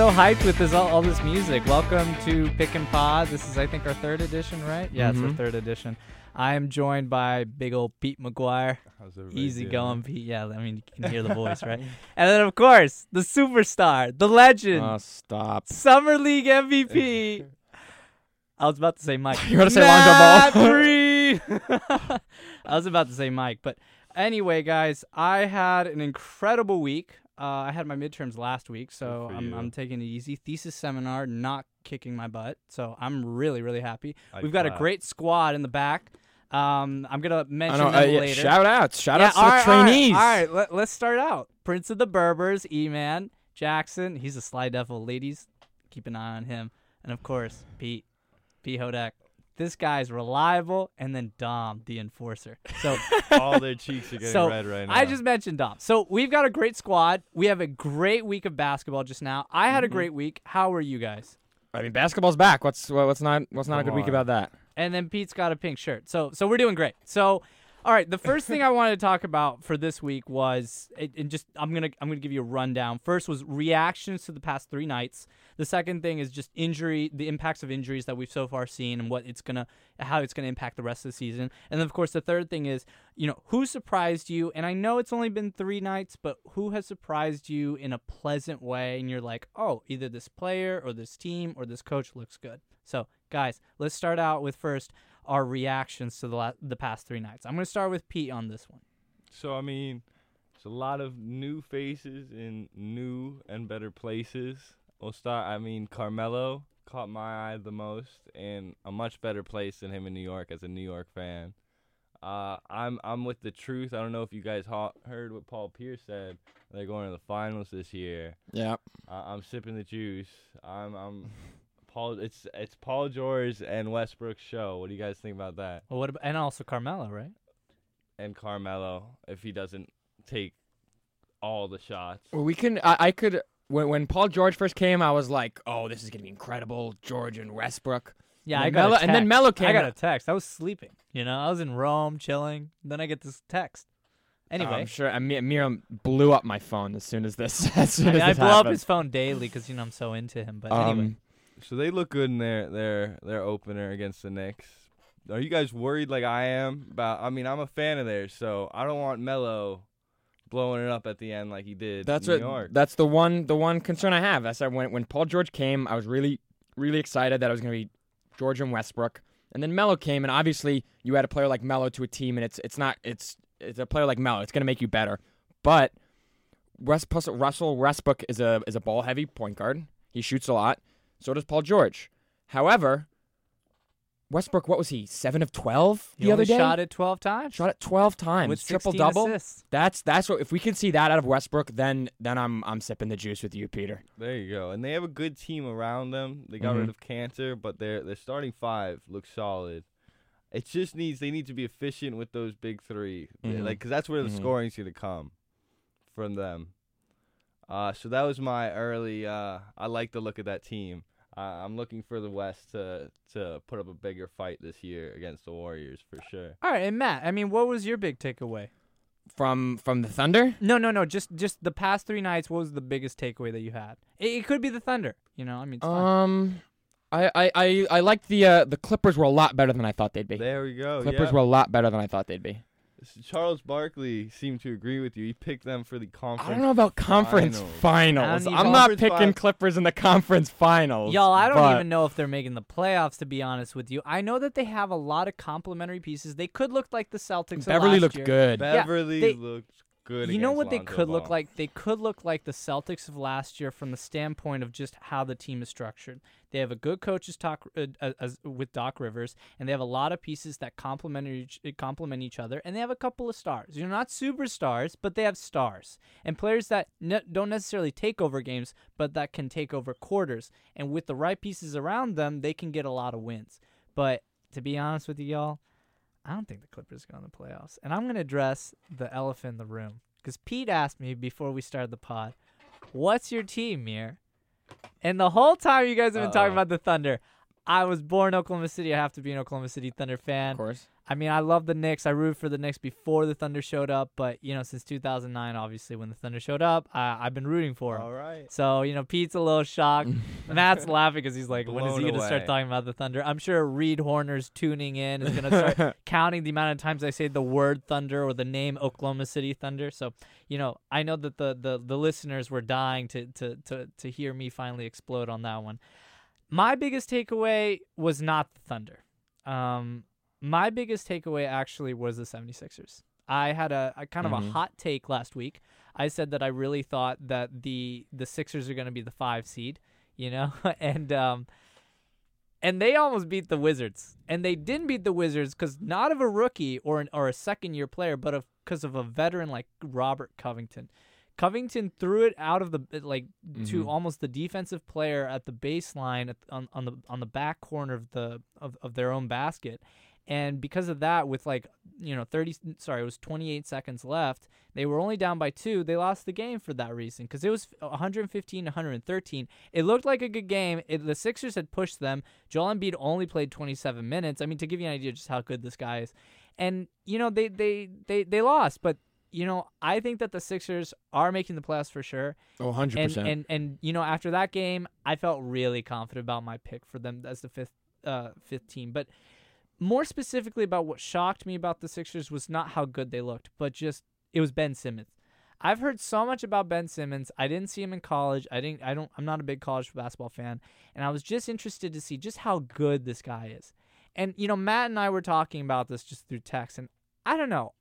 So hyped with this all, all this music. Welcome to Pick and Pod. This is, I think, our third edition, right? Yeah, it's our mm-hmm. third edition. I am joined by big old Pete McGuire. Easy doing? going, Pete. Yeah, I mean, you can hear the voice, right? And then, of course, the superstar, the legend, Oh, stop. Summer League MVP. I was about to say Mike. You wanna say Matt Lonzo Ball? Reed. I was about to say Mike, but anyway, guys, I had an incredible week. Uh, I had my midterms last week, so I'm. I'm taking it easy. Thesis seminar not kicking my butt, so I'm really really happy. I We've got a great squad in the back. Um, I'm gonna mention know. them Uh, yeah, later. shout outs. Shout Yeah, outs to all the right, all right, trainees. All right, let, let's start out. Prince of the Berbers, E-Man, Jackson. He's a Sly Devil. Ladies, keep an eye on him. And of course, Pete, Pete Hodak. This guy's reliable. And then Dom, the enforcer. So All their cheeks are getting So, red right now. I just mentioned Dom. So we've got a great squad. We have a great week of basketball just now. I had a Mm-hmm. great week. How are you guys? I mean, basketball's back. What's what's not what's not a Come good week about that? and then Pete's got a pink shirt. So so we're doing great. So all right, the first thing I wanted to talk about for this week was it just I'm gonna I'm gonna give you a rundown. First was reactions to the past three nights. The second thing is just injury, the impacts of injuries that we've so far seen, and what it's gonna how it's gonna impact the rest of the season. And then of course the third thing is you know who surprised you. And I know it's only been three nights, but who has surprised you in a pleasant way? And you're like, oh, either this player or this team or this coach looks good. So guys, let's start out with first our reactions to the la- the past three nights. I'm gonna start with Pete on this one. So I mean, it's a lot of new faces in new and better places. We'll start. I mean, Carmelo caught my eye the most, and a much better place than him in New York as a New York fan. Uh, I'm I'm with the truth. I don't know if you guys ha- heard what Paul Pierce said. They're going to the finals this year. Yeah. Uh, I'm sipping the juice. I'm I'm Paul. It's it's Paul George and Westbrook's show. What do you guys think about that? Well, what about, and also Carmelo, right? And Carmelo, if he doesn't take all the shots. Well, we can. I, I could. When when Paul George first came, I was like, oh, this is gonna be incredible. George and Westbrook. Yeah, And I got Melo- a and then text. Melo came I got in- a text. I was sleeping. You know, I was in Rome chilling. Then I get this text. Anyway, I'm sure. Amir, Miriam blew up my phone as soon as this. As soon I, mean, as I this blow up his phone daily because you know I'm so into him. But anyway, Um, So they look good in their their their opener against the Knicks. Are you guys worried like I am about? I mean, I'm a fan of theirs, so I don't want Melo blowing it up at the end like he did That's in what. York. That's the one. The one concern I have. I said when when Paul George came, I was really really excited that it was going to be George and Westbrook, and then Melo came, and obviously you add a player like Melo to a team, and it's it's not it's it's a player like Melo. It's going to make you better, but West, plus Russell Westbrook is a is a ball heavy point guard. He shoots a lot. So does Paul George. However, Westbrook, what was he? Seven of twelve he the other only day. shot it 12 times. Shot it twelve times, with triple double. assists. That's that's what if we can see that out of Westbrook, then then I'm I'm sipping the juice with you, Peter. there you go. And they have a good team around them. They got Mhm. rid of Kanter, but their their starting five looks solid. It just needs they need to be efficient with those big 3 They- Mhm. like because that's where the Mhm. scoring's gonna come from them. Uh, so that was my early. Uh, I like the look of that team. Uh, I'm looking for the West to to put up a bigger fight this year against the Warriors for sure. All right, and Matt, I mean, what was your big takeaway? From from the Thunder? No, no, no. Just just the past three nights. What was the biggest takeaway that you had? It, it could be the Thunder. You know, I mean, it's fine. Um I I I, I like the uh, the Clippers were a lot better than I thought they'd be. There we go. Clippers yeah. were a lot better than I thought they'd be. S- Charles Barkley seemed to agree with you. He picked them for the conference. I don't know about conference finals. finals. I don't I'm even- not picking fin- Clippers in the conference finals. Y'all, I don't but- even know if they're making the playoffs. To be honest with you, I know that they have a lot of complementary pieces. They could look like the Celtics. of Beverley last looked year. good. Beverley they- looked good. You know what they Lonzo could look like? They could look like the Celtics of last year from the standpoint of just how the team is structured. They have a good coaches talk uh, uh, as, with Doc Rivers, and they have a lot of pieces that complement each uh, complement each other, and they have a couple of stars. You're not superstars, but they have stars and players that ne- don't necessarily take over games, but that can take over quarters. And with the right pieces around them, they can get a lot of wins. But to be honest with you, y'all, I don't think the Clippers go in the playoffs. And I'm going to address the elephant in the room. Because Pete asked me before we started the pod, what's your team, Mir? And the whole time you guys have been talking Uh-oh. about the Thunder, I was born in Oklahoma City. I have to be an Oklahoma City Thunder fan. Of course. I mean, I love the Knicks. I rooted for the Knicks before the Thunder showed up, but you know, since 2009, obviously, when the Thunder showed up, I, I've been rooting for them. All right. So you know, Pete's a little shocked. Matt's laughing because he's like, "When is he gonna start talking about the Thunder?" I'm sure Reed Horner's tuning in is gonna start counting the amount of times I say the word Thunder or the name Oklahoma City Thunder. So you know, I know that the the, the listeners were dying to, to to to hear me finally explode on that one. My biggest takeaway was not the Thunder. Um, my biggest takeaway actually was the 76ers. I had a, a kind of a Mhm. hot take last week. I said that I really thought that the the Sixers are going to be the 5 seed, you know? and um and they almost beat the Wizards. And they didn't beat the Wizards cuz not of a rookie or an, or a second year player, but of cuz of a veteran like Robert Covington. Covington threw it out of the like to Mhm. almost the defensive player at the baseline at, on on the on the back corner of the of, of their own basket. And because of that, with like you know thirty, sorry, it was twenty eight seconds left. They were only down by two. They lost the game for that reason because it was 115 113. It looked like a good game. It, the Sixers had pushed them. Joel Embiid only played 27 minutes. I mean, to give you an idea just how good this guy is, and you know they they they they lost, but you know I think that the Sixers are making the playoffs for sure. Oh, 100 And percent. and and you know after that game, I felt really confident about my pick for them as the fifth uh fifth team. But more specifically about what shocked me about the Sixers was not how good they looked, but just it was Ben Simmons. I've heard so much about Ben Simmons. I didn't see him in college. I didn't I don't I'm not a big college basketball fan, and I was just interested to see just how good this guy is. And you know, Matt and I were talking about this just through text and I don't know.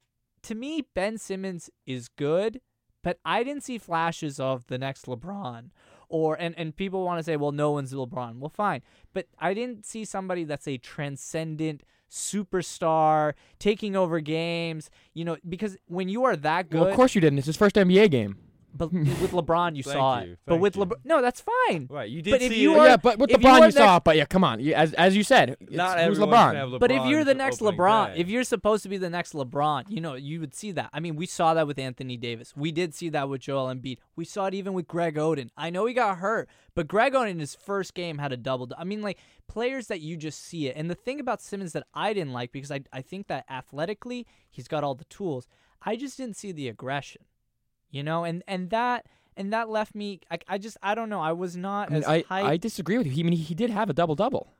To me, Ben Simmons is good, but I didn't see flashes of the next LeBron. Or and, and people want to say, well, no one's LeBron. Well, fine. But I didn't see somebody that's a transcendent superstar taking over games. You know, because when you are that good, well, of course you didn't. It's his first NBA game. But with LeBron you Thank saw you, it. But thank with you. LeBron, no, that's fine. Right. You did But if see you it. are- yeah, but with if you LeBron are you saw next- it. But yeah, come on. You, as as you said, it's, Not who's everyone LeBron? can have But if you're the next opening LeBron, day. if you're supposed to be the next LeBron, you know, you would see that. I mean, we saw that with Anthony Davis. We did see that with Joel Embiid. We saw it even with Greg Oden. I know he got hurt, but Greg Oden in his first game had a double. I mean, like players that you just see it. And the thing about Simmons that I didn't like because I I think that athletically he's got all the tools. I just didn't see the aggression, you know, and and that and that left me. I, I just I don't know. I was not I, mean, as I, hyped. I disagree with you. He, I mean, he did have a double double.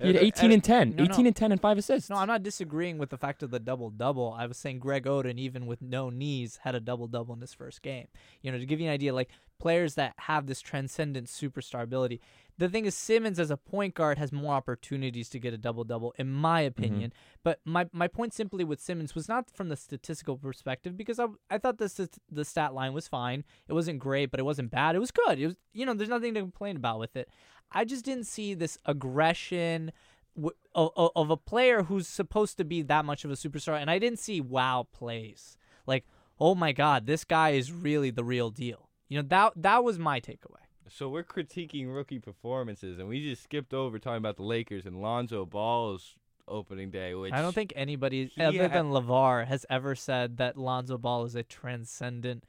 He had 18 and- and 10. No, 18 no. and 10 and five assists. No, I'm not disagreeing with the fact of the double double. I was saying Greg Oden, even with no knees, had a double double in his first game. You know, to give you an idea, like players that have this transcendent superstar ability. The thing is, Simmons as a point guard has more opportunities to get a double double, in my mm-hmm. opinion. But my my point simply with Simmons was not from the statistical perspective because I I thought the the stat line was fine. It wasn't great, but it wasn't bad. It was good. It was you know, there's nothing to complain about with it. I just didn't see this aggression w- of, of a player who's supposed to be that much of a superstar, and I didn't see wow plays like, oh my god, this guy is really the real deal. You know that that was my takeaway. So we're critiquing rookie performances, and we just skipped over talking about the Lakers and Lonzo Ball's opening day. Which I don't think anybody other had- than LaVar has ever said that Lonzo Ball is a transcendent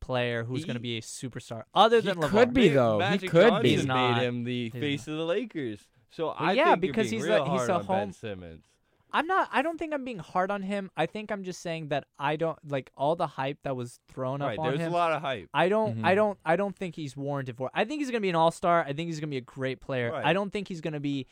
player who's going to be a superstar. Other he than could be, Maybe though. He could Johnson be. He's not. made him the He's face of the Lakers. So I yeah, think because you're he's being a- real he's hard a on Ben home- Simmons. I'm not. I don't think I'm being hard on him. I think I'm just saying that I don't like all the hype that was thrown Right, up on there's him. a lot of hype. I don't. I Mhm. don't. I don't think he's warranted for. it. I think he's gonna be an all star. I think he's gonna be a great player. Right. I don't think he's gonna be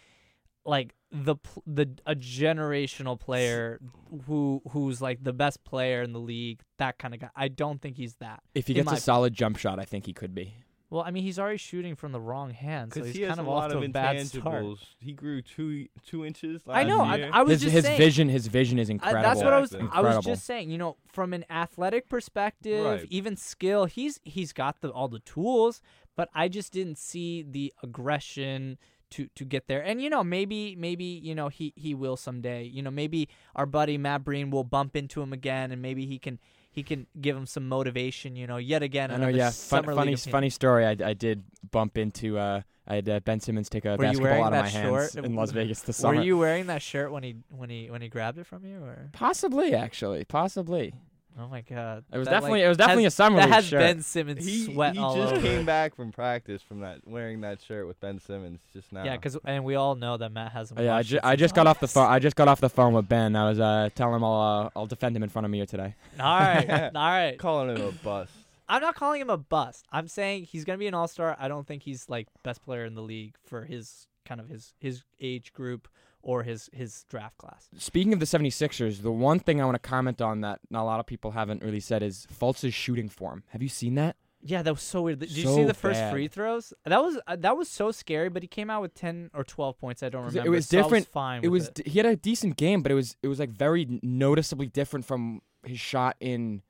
like the the a generational player who who's like the best player in the league. That kind of guy. I don't think he's that. If he gets a solid jump shot, I think he could be. Well, I mean, he's already shooting from the wrong hand, so Because he's he has kind of a off lot to of a bad start. He grew two two inches. I know. I, Year. I was his just his saying. vision, his vision is I, incredible. that's what I was. Exactly. I was just saying. You know, from an athletic perspective, Right. even skill, he's he's got the all the tools. But I just didn't see the aggression to to get there. And you know, maybe maybe you know he he will someday. You know, maybe our buddy Matt Breen will bump into him again, and maybe he can he can give him some motivation. You know, yet again. I know, yeah. Fun, funny, funny story. I, I did bump into. Uh, I had uh, Ben Simmons take a Were basketball out of my hands short? in Las Vegas this summer. Were you wearing that shirt when he when he when he grabbed it from you, or? Possibly, actually, possibly. Oh my god. It was That, definitely like, it was definitely has- a summer That league has shirt. Ben Simmons He, sweat he all just over. came back from practice from that wearing that shirt with Ben Simmons just now. Yeah, because and we all know that Matt hasn't. Oh, yeah, I, watched ju- it I since just got off the August. phone. I just got off the phone with Ben. I was uh, telling him I'll uh, I'll defend him in front of Mia today. All right, all right. calling him a bust. I'm not calling him a bust. I'm saying he's gonna be an all star. I don't think he's like best player in the league for his kind of his his age group or his his draft class. Speaking of the 76ers, the one thing I want to comment on that a lot of people haven't really said is Fultz's shooting form. Have you seen that? Yeah, that was so weird. Did you see the first bad. free throws? That was uh, that was so scary. But he came out with ten or twelve points. I don't remember. it was so I different- fine. It was d he had a decent game, but it was it was like very noticeably different from his shot in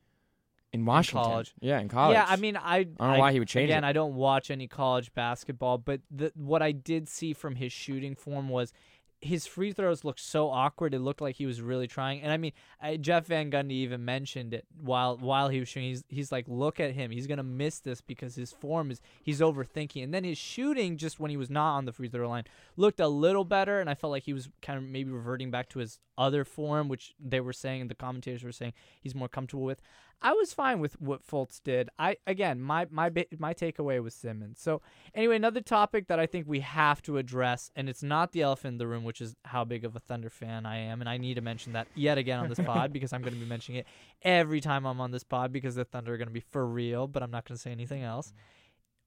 in Washington. college. Yeah, in college. Yeah, I mean, I I don't know why he would change again. it. I don't watch any college basketball, but the, what I did see from his shooting form was his free throws looked so awkward. It looked like he was really trying. And I mean, I, Jeff Van Gundy even mentioned it while while he was shooting. He's, he's like, look at him. He's gonna miss this because his form is he's overthinking. And then his shooting, just when he was not on the free throw line, looked a little better. And I felt like he was kind of maybe reverting back to his other form, which they were saying and the commentators were saying he's more comfortable with. I was fine with what Fultz did. I again, my my my takeaway was Simmons. So anyway, another topic that I think we have to address, and it's not the elephant in the room, which is how big of a Thunder fan I am, and I need to mention that yet again on this pod because I'm going to be mentioning it every time I'm on this pod because the Thunder are going to be for real, but I'm not going to say anything else.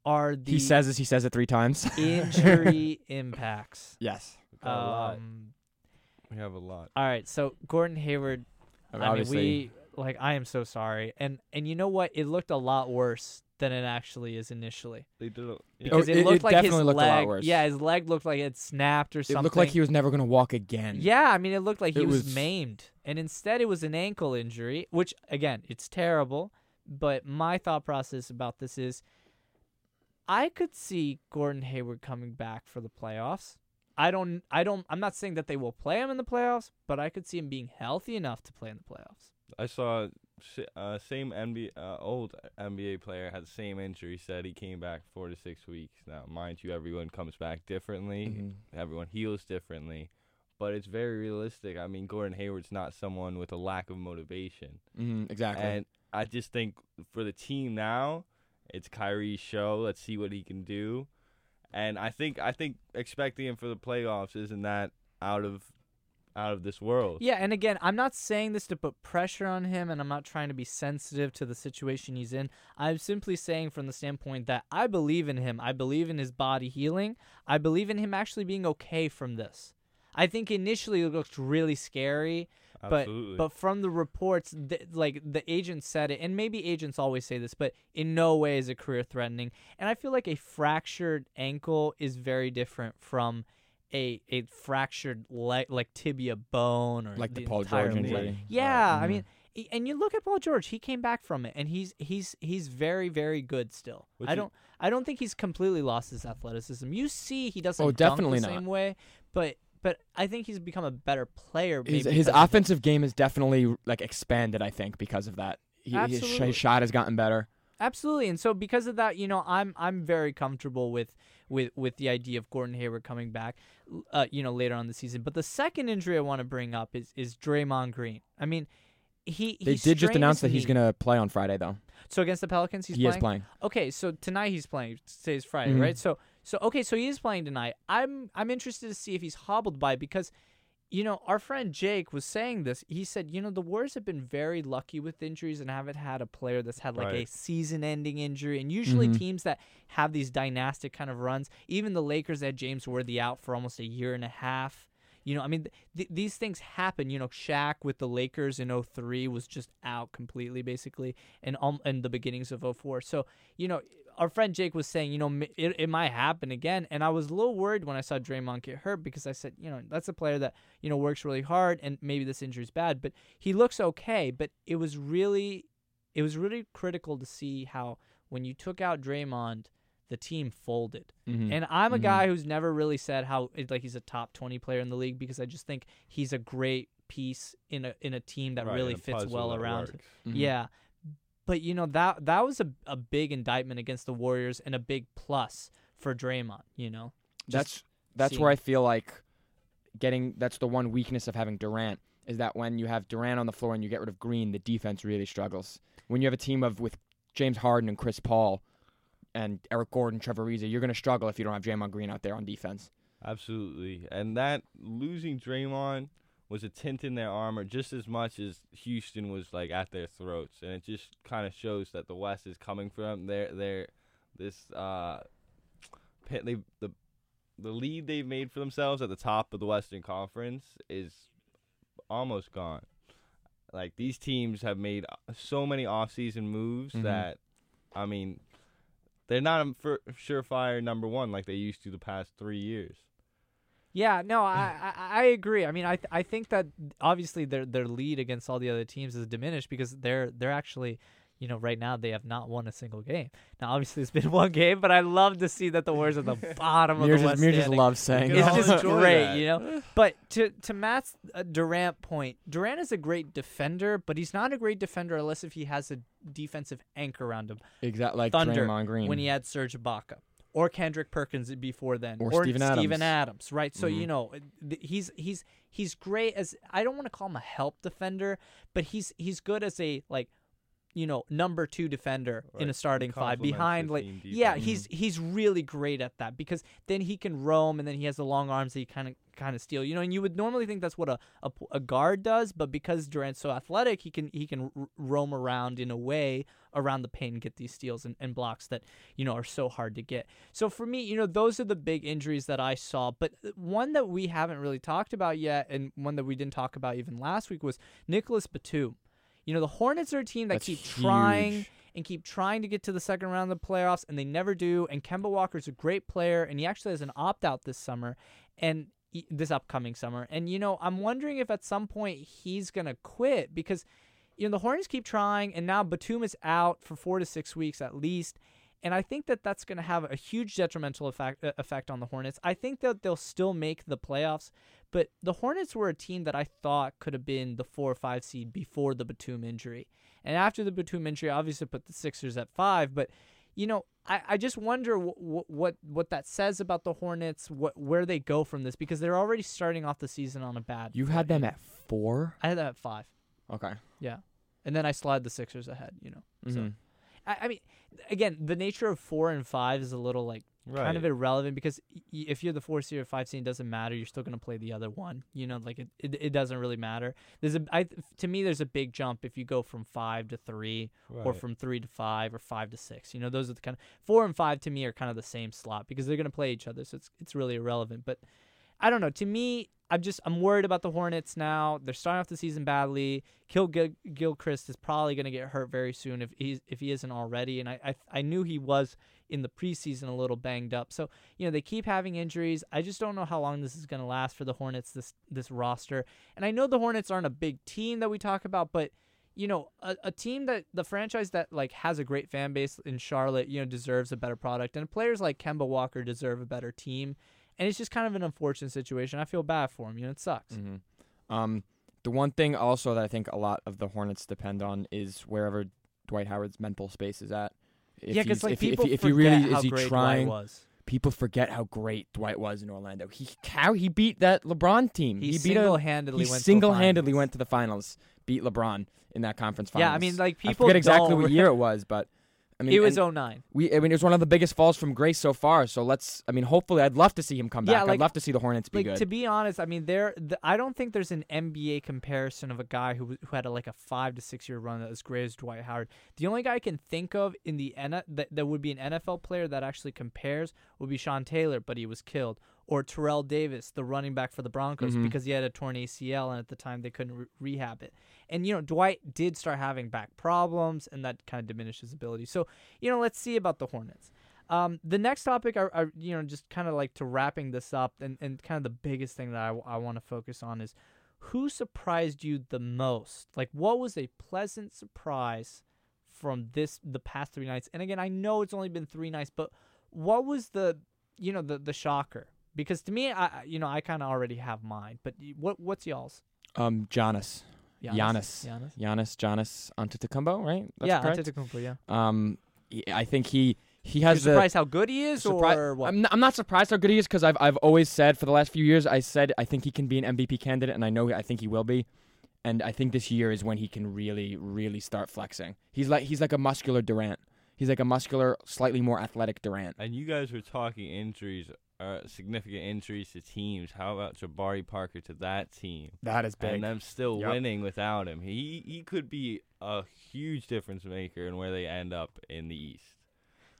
Are the he says as He says it three times. injury impacts? yes. We've a lot. Um, We have a lot. all right, so Gordon Hayward I mean, Obviously, we like. I am so sorry, and and you know what? It looked a lot worse than it actually is initially They did. A, yeah. because Oh, it it- looked it like his definitely looked a lot leg. worse. Yeah, his leg looked like it snapped or something. it looked like he was never gonna walk again. Yeah, I mean, it looked like he was, was- maimed, and instead it was an ankle injury, which again, it's terrible. But my thought process about this is, I could see Gordon Hayward coming back for the playoffs. I don't, I don't, I'm not saying that they will play him in the playoffs, but I could see him being healthy enough to play in the playoffs. I saw uh, same NBA uh, old NBA player had the same injury. Said he came back four to six weeks. Now, mind you, everyone comes back differently. Mhm. Everyone heals differently, but it's very realistic. I mean, Gordon Hayward's not someone with a lack of motivation, Mhm, exactly. and I just think for the team now, it's Kyrie's show. Let's see what he can do, and I think I think expecting him for the playoffs isn't that out of out of this world. Yeah, and again, I'm not saying this to put pressure on him, and I'm not trying to be sensitive to the situation he's in. I'm simply saying from the standpoint that I believe in him. I believe in his body healing. I believe in him actually being okay from this. I think initially it looked really scary, but Absolutely. but from the reports, th- like the agent said it, and maybe agents always say this, but in no way is it career threatening. And I feel like a fractured ankle is very different from a a fractured leg, like tibia bone or like the the Paul George injury. Yeah, I Mhm. mean, and you look at Paul George; he came back from it, and he's he's he's very very good still. Which I is- don't I don't think he's completely lost his athleticism. You see, he doesn't Oh, definitely the not. same way, but but I think he's become a better player. His, maybe his because of offensive game is definitely like expanded. I think because of that, he, his, his shot has gotten better. Absolutely, and so because of that, you know, I'm I'm very comfortable with with with the idea of Gordon Hayward coming back, uh, you know, later on the season. But the second injury I want to bring up is is Draymond Green. I mean, he They did just announce that he's gonna play on Friday though. So against the Pelicans, he's he playing. is playing. Okay, so tonight he's playing. Today's Friday, Mhm. right? So so okay, so he is playing tonight. I'm I'm interested to see if he's hobbled by because you know, our friend Jake was saying this. He said, you know, the Warriors have been very lucky with injuries and haven't had a player that's had like a season-ending injury. And usually Mhm. teams that have these dynastic kind of runs, even the Lakers had James Worthy out for almost a year and a half. You know, I mean, th- these things happen. You know, Shaq with the Lakers in 03 was just out completely, basically, and um, and the beginnings of 04. So, you know, our friend Jake was saying, you know, it, it might happen again. And I was a little worried when I saw Draymond get hurt because I said, you know, that's a player that, you know, works really hard and maybe this injury's bad, but he looks okay. But it was really, it was really critical to see how when you took out Draymond, the team folded. Mhm. And I'm a Mhm. guy who's never really said how like he's a top 20 player in the league because I just think he's a great piece in a in a team that Right, really fits well around. Mhm. Yeah. But you know that that was a a big indictment against the Warriors and a big plus for Draymond, you know. That's Just that's seeing- where I feel like getting that's the one weakness of having Durant is that when you have Durant on the floor and you get rid of Green, the defense really struggles. When you have a team of with James Harden and Chris Paul and Eric Gordon, Trevor Ariza, you're going to struggle if you don't have Draymond Green out there on defense. Absolutely. And that losing Draymond was a tint in their armor just as much as Houston was like at their throats. And it just kind of shows that the West is coming for them. They're, they're this uh pit they the the lead they've made for themselves at the top of the Western Conference is almost gone. Like these teams have made so many offseason moves Mhm. that I mean they're not a fir- surefire number 1 like they used to the past 3 years. Yeah, no, I, I I agree. I mean, I th- I think that obviously their their lead against all the other teams is diminished because they're they're actually, you know, right now they have not won a single game. Now, obviously, it's been one game, but I love to see that the Warriors are at the bottom of Mir the just, West Mir just standing. loves saying It's just great, that. you know. But to to Matt's uh, Durant point, Durant is a great defender, but he's not a great defender unless if he has a defensive anchor around him. exactly like Thunder Draymond Green. when he had Serge Ibaka or Kendrick Perkins before then, Or Steven Adams. Adams, right? So you Mhm. know he's he's he's great as I don't want to call him a help defender, but he's he's good as a like you know number two defender in a starting five behind like yeah defense. he's he's really great at that because then he can roam and then he has the long arms that he kind of kind of steal you know and you would normally think that's what a a guard does but because Durant's so athletic he can he can r- roam around in a way around the paint and get these steals and, and blocks that you know are so hard to get. So for me you know those are the big injuries that I saw but one that we haven't really talked about yet and one that we didn't talk about even last week was Nicolas Batum you know the Hornets are a team that That's keep trying and keep trying to get to the second round of the playoffs, and they never do. And Kemba Walker's a great player, and he actually has an opt out this summer, and this upcoming summer. And you know, I'm wondering if at some point he's gonna quit because you know the Hornets keep trying, and now Batum is out for four to six weeks at least. And I think that that's going to have a huge detrimental effect, uh, effect on the Hornets. I think that they'll still make the playoffs, but the Hornets were a team that I thought could have been the four or five seed before the Batum injury. And after the Batum injury, obviously put the Sixers at five. But you know, I, I just wonder what what what that says about the Hornets, what where they go from this because they're already starting off the season on a bad. You had them at four. I had them at five. Okay. Yeah, and then I slide the Sixers ahead. You know, So- Mhm. I, I mean, again, the nature of four and five is a little like right. kind of irrelevant because y- if you're the four seed or five seed, it doesn't matter. You're still going to play the other one. You know, like it, it, it doesn't really matter. There's a, I, to me, there's a big jump if you go from five to three or Right. from three to five or five to six. You know, those are the kind of four and five to me are kind of the same slot because they're going to play each other. So it's, it's really irrelevant. But I don't know. To me, I'm just I'm worried about the Hornets now. They're starting off the season badly. Kill Gil- Gilchrist is probably going to get hurt very soon if he's if he isn't already. And I, I I knew he was in the preseason a little banged up. So you know they keep having injuries. I just don't know how long this is going to last for the Hornets this this roster. And I know the Hornets aren't a big team that we talk about, but you know a, a team that the franchise that like has a great fan base in Charlotte, you know deserves a better product, and players like Kemba Walker deserve a better team. And it's just kind of an unfortunate situation. I feel bad for him. You know, it sucks. hmm Um, the one thing also that I think a lot of the Hornets depend on is wherever Dwight Howard's mental space is at. If yeah, because like if, he- if, people he- if he really is he trying, Dwight was. people forget how great Dwight was in Orlando. He how he beat that LeBron team. He, He, beat a single-handedly he went. single-handedly to the went to the finals, beat LeBron in that conference finals. Yeah, I mean, like I people forget exactly what year it was, but I mean, it was and 09. we. I mean, it was one of the biggest falls from grace so far. So let's. I mean, hopefully, I'd love to see him come back. Yeah, like- I'd love to see the Hornets be Like good. to be honest, I mean, there. The, I don't think there's an NBA comparison of a guy who who had a, like a five to six year run that was great as Dwight Howard. The only guy I can think of in the N that that would be an NFL player that actually compares would be Sean Taylor, but he was killed. Or Terrell Davis, the running back for the Broncos, Mhm. because he had a torn ACL and at the time they couldn't re- rehab it. And you know, Dwight did start having back problems, and that kind of diminished his ability. So you know, let's see about the Hornets. Um, the next topic, I, I you know, just kind of like to wrapping this up, and, and kind of the biggest thing that I, I want to focus on is who surprised you the most? Like, what was a pleasant surprise from this the past three nights? And again, I know it's only been three nights, but what was the you know the the shocker? Because to me, I I- you know I kind of already have mine, but what what's y'all's? um, Giannis, Giannis. Giannis. Giannis, Giannis Antetokounmpo, right? That's yeah, correct? Antetokounmpo, yeah. Um, I think he he You're has the. surprised how good he is, surpri- or what? I'm, not, I'm not surprised how good he is because I've I've always said for the last few years I said I think he can be an MVP candidate and I know I think he will be. and I think this year is when he can really, really start flexing. He's like he's like a muscular Durant. He's like a muscular, slightly more athletic Durant. And you guys were talking injuries, uh, significant injuries to teams. How about Jabari Parker to that team? That is big. And them still Yep. winning without him. He he could be a huge difference maker in where they end up in the East.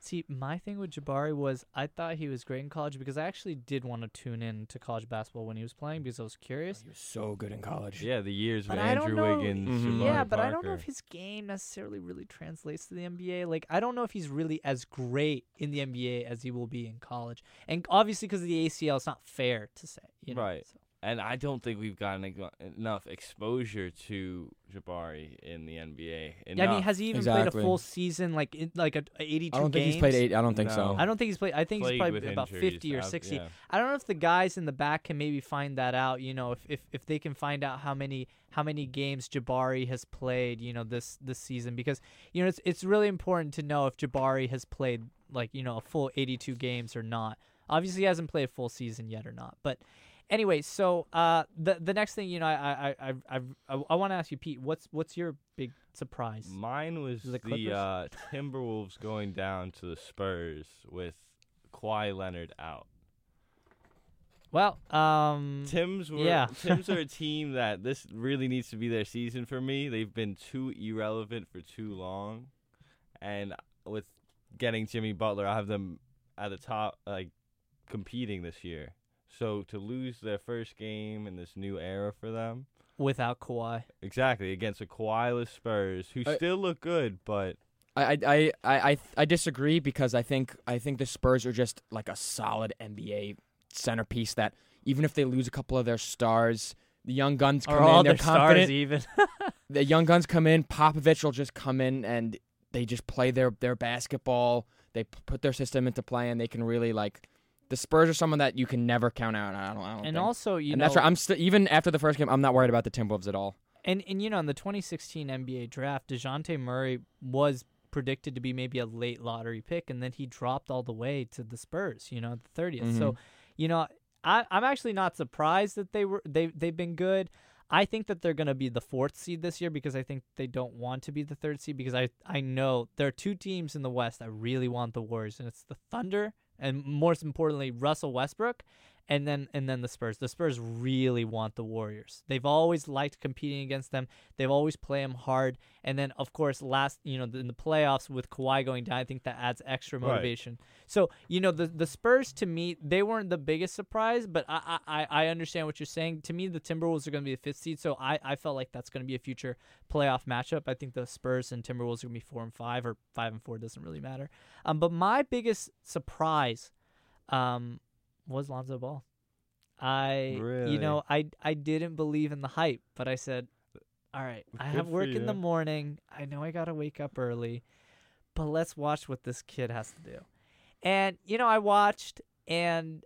See, my thing with Jabari was I thought he was great in college because I actually did want to tune in to college basketball when he was playing because I was curious. He was so good in college. Yeah, the years But with I Andrew know- Wiggins. Mhm. Jabari yeah, but I don't know if his game necessarily really translates to the NBA. Like, I don't know if he's really as great in the NBA as he will be in college. And obviously, because of the ACL, it's not fair to say. You know? Right. So- And I don't think we've gotten ego- enough exposure to Jabari in the NBA. Yeah, I mean, has he even played a full season, like in, like a, a 82 I don't think games? he's played eight. I don't think No. so. I don't think he's played. I think he's Plagued probably with about injuries, 50 or uh, 60. yeah. I don't know if the guys in the back can maybe find that out. You know, if, if if they can find out how many how many games Jabari has played, you know, this this season, because you know it's it's really important to know if Jabari has played like you know a full 82 games or not. Obviously, he hasn't played a full season yet or not, but. Anyway, so uh, the the next thing you know, I I I I I, I want to ask you, Pete. What's what's your big surprise? Mine was The the, uh, Timberwolves going down to the Spurs with Kawhi Leonard out. Well, um, Tim's were yeah. Tim's are a team that this really needs to be their season for me. They've been too irrelevant for too long, and with getting Jimmy Butler, I have them at the top, like competing this year. So to lose their first game in this new era for them, without Kawhi. exactly against a Kawhi-less Spurs who I- still look good, but I, I, I, I, I disagree because I think I think the Spurs are just like a solid NBA centerpiece that even if they lose a couple of their stars, the young guns come Are all in, they're their stars confident. even? The young guns come in, Popovich will just come in and they just play their their basketball. They p- put their system into play and they can really like the Spurs are someone that you can never count out. I don't, I don't and think. also, you and know, that's right. I'm still even after the first game, I'm not worried about the Timberwolves at all. and and you know, in the 2016 NBA draft, Dejounte Murray was predicted to be maybe a late lottery pick, and then he dropped all the way to the Spurs. You know, the 30th. So, mm-hmm. you know, I, I'm actually not surprised that they were they they've been good. I think that they're going to be the fourth seed this year because I think they don't want to be the third seed because I I know there are two teams in the West that really want the Warriors and it's the Thunder and most importantly Russell Westbrook and then and then the Spurs. The Spurs really want the Warriors. They've always liked competing against them. They've always play them hard. And then of course last you know in the playoffs with Kawhi going down, I think that adds extra Right. motivation. So you know the the Spurs to me they weren't the biggest surprise, but I I, I understand what you're saying. To me the Timberwolves are going to be the fifth seed, so I, I felt like that's going to be a future playoff matchup. I think the Spurs and Timberwolves are going to be four and five or five and four doesn't really matter. Um, but my biggest surprise, um, was Lonzo Ball. I you know I I didn't believe in the hype, but I said, all right, I have work in the morning. I know I gotta wake up early, but let's watch what this kid has to do. And you know I watched, and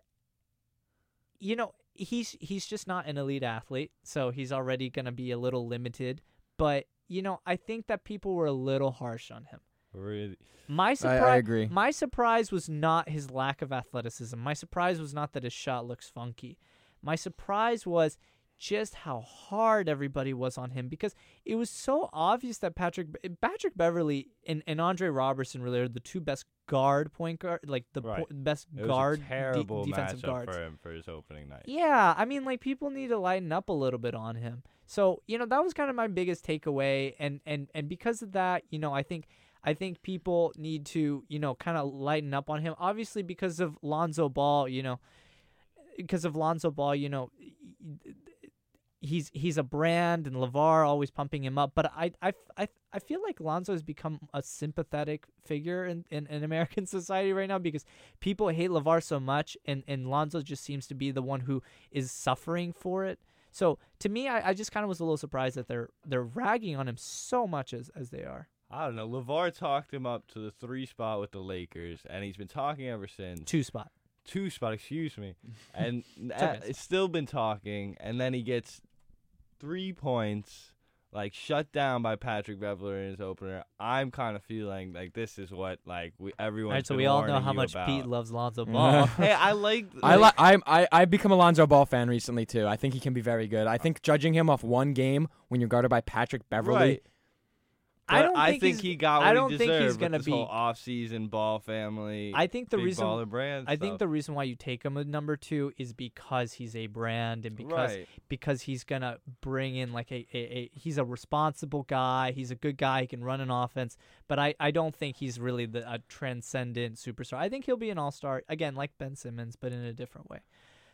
you know he's he's just not an elite athlete, so he's already gonna be a little limited. But you know I think that people were a little harsh on him. Really, My surprise. I agree. My surprise was not his lack of athleticism. My surprise was not that his shot looks funky. My surprise was just how hard everybody was on him because it was so obvious that Patrick Patrick Beverley and, and Andre Roberson really are the two best guard point guard, like the Right. po- best guard a de- terrible defensive matchup guards. for him for his opening night. Yeah, I mean, like people need to lighten up a little bit on him. So you know that was kind of my biggest takeaway, and and and because of that, you know, I think I think people need to you know kind of lighten up on him. Obviously, because of Lonzo Ball, you know, because of Lonzo Ball, you know. He's he's a brand and LaVar always pumping him up, but I I, I, I feel like Lonzo has become a sympathetic figure in, in, in American society right now because people hate LaVar so much, and, and Lonzo just seems to be the one who is suffering for it. So to me, I, I just kind of was a little surprised that they're they're ragging on him so much as, as they are. I don't know. LaVar talked him up to the three spot with the Lakers, and he's been talking ever since. Two spot. Two spot, excuse me, and okay. it's still been talking, and then he gets three points like shut down by Patrick Beverler in his opener. I'm kind of feeling like this is what like we everyone. All right, so we all know how much about. Pete loves Lonzo Ball. hey, I like. I like I I I've become a Lonzo Ball fan recently too. I think he can be very good. I think judging him off one game when you're guarded by Patrick Beverley, Right. I don't I think think he got what I don't he think he's gonna this be- off-season ball family. I think the reason brand. I think the reason why you take him at number two is because he's a brand and because right. because he's gonna bring in like a, a, a he's a responsible guy. He's a good guy. He can run an offense. But I, I don't think he's really the a transcendent superstar. I think he'll be an all star again, like Ben Simmons, but in a different way.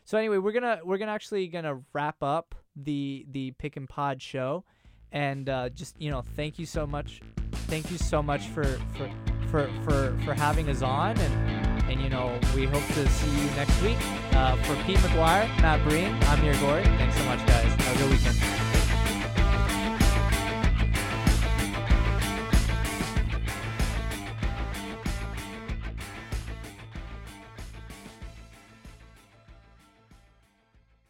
So anyway, we're gonna we're gonna actually gonna wrap up the the pick and pod show, and uh, just you know thank you so much, thank you so much for for for for, for having us on and. And you know, we hope to see you next week. Uh, for Pete McGuire, Matt Breen, I'm Nir Gori. Thanks so much, guys. Have a good weekend.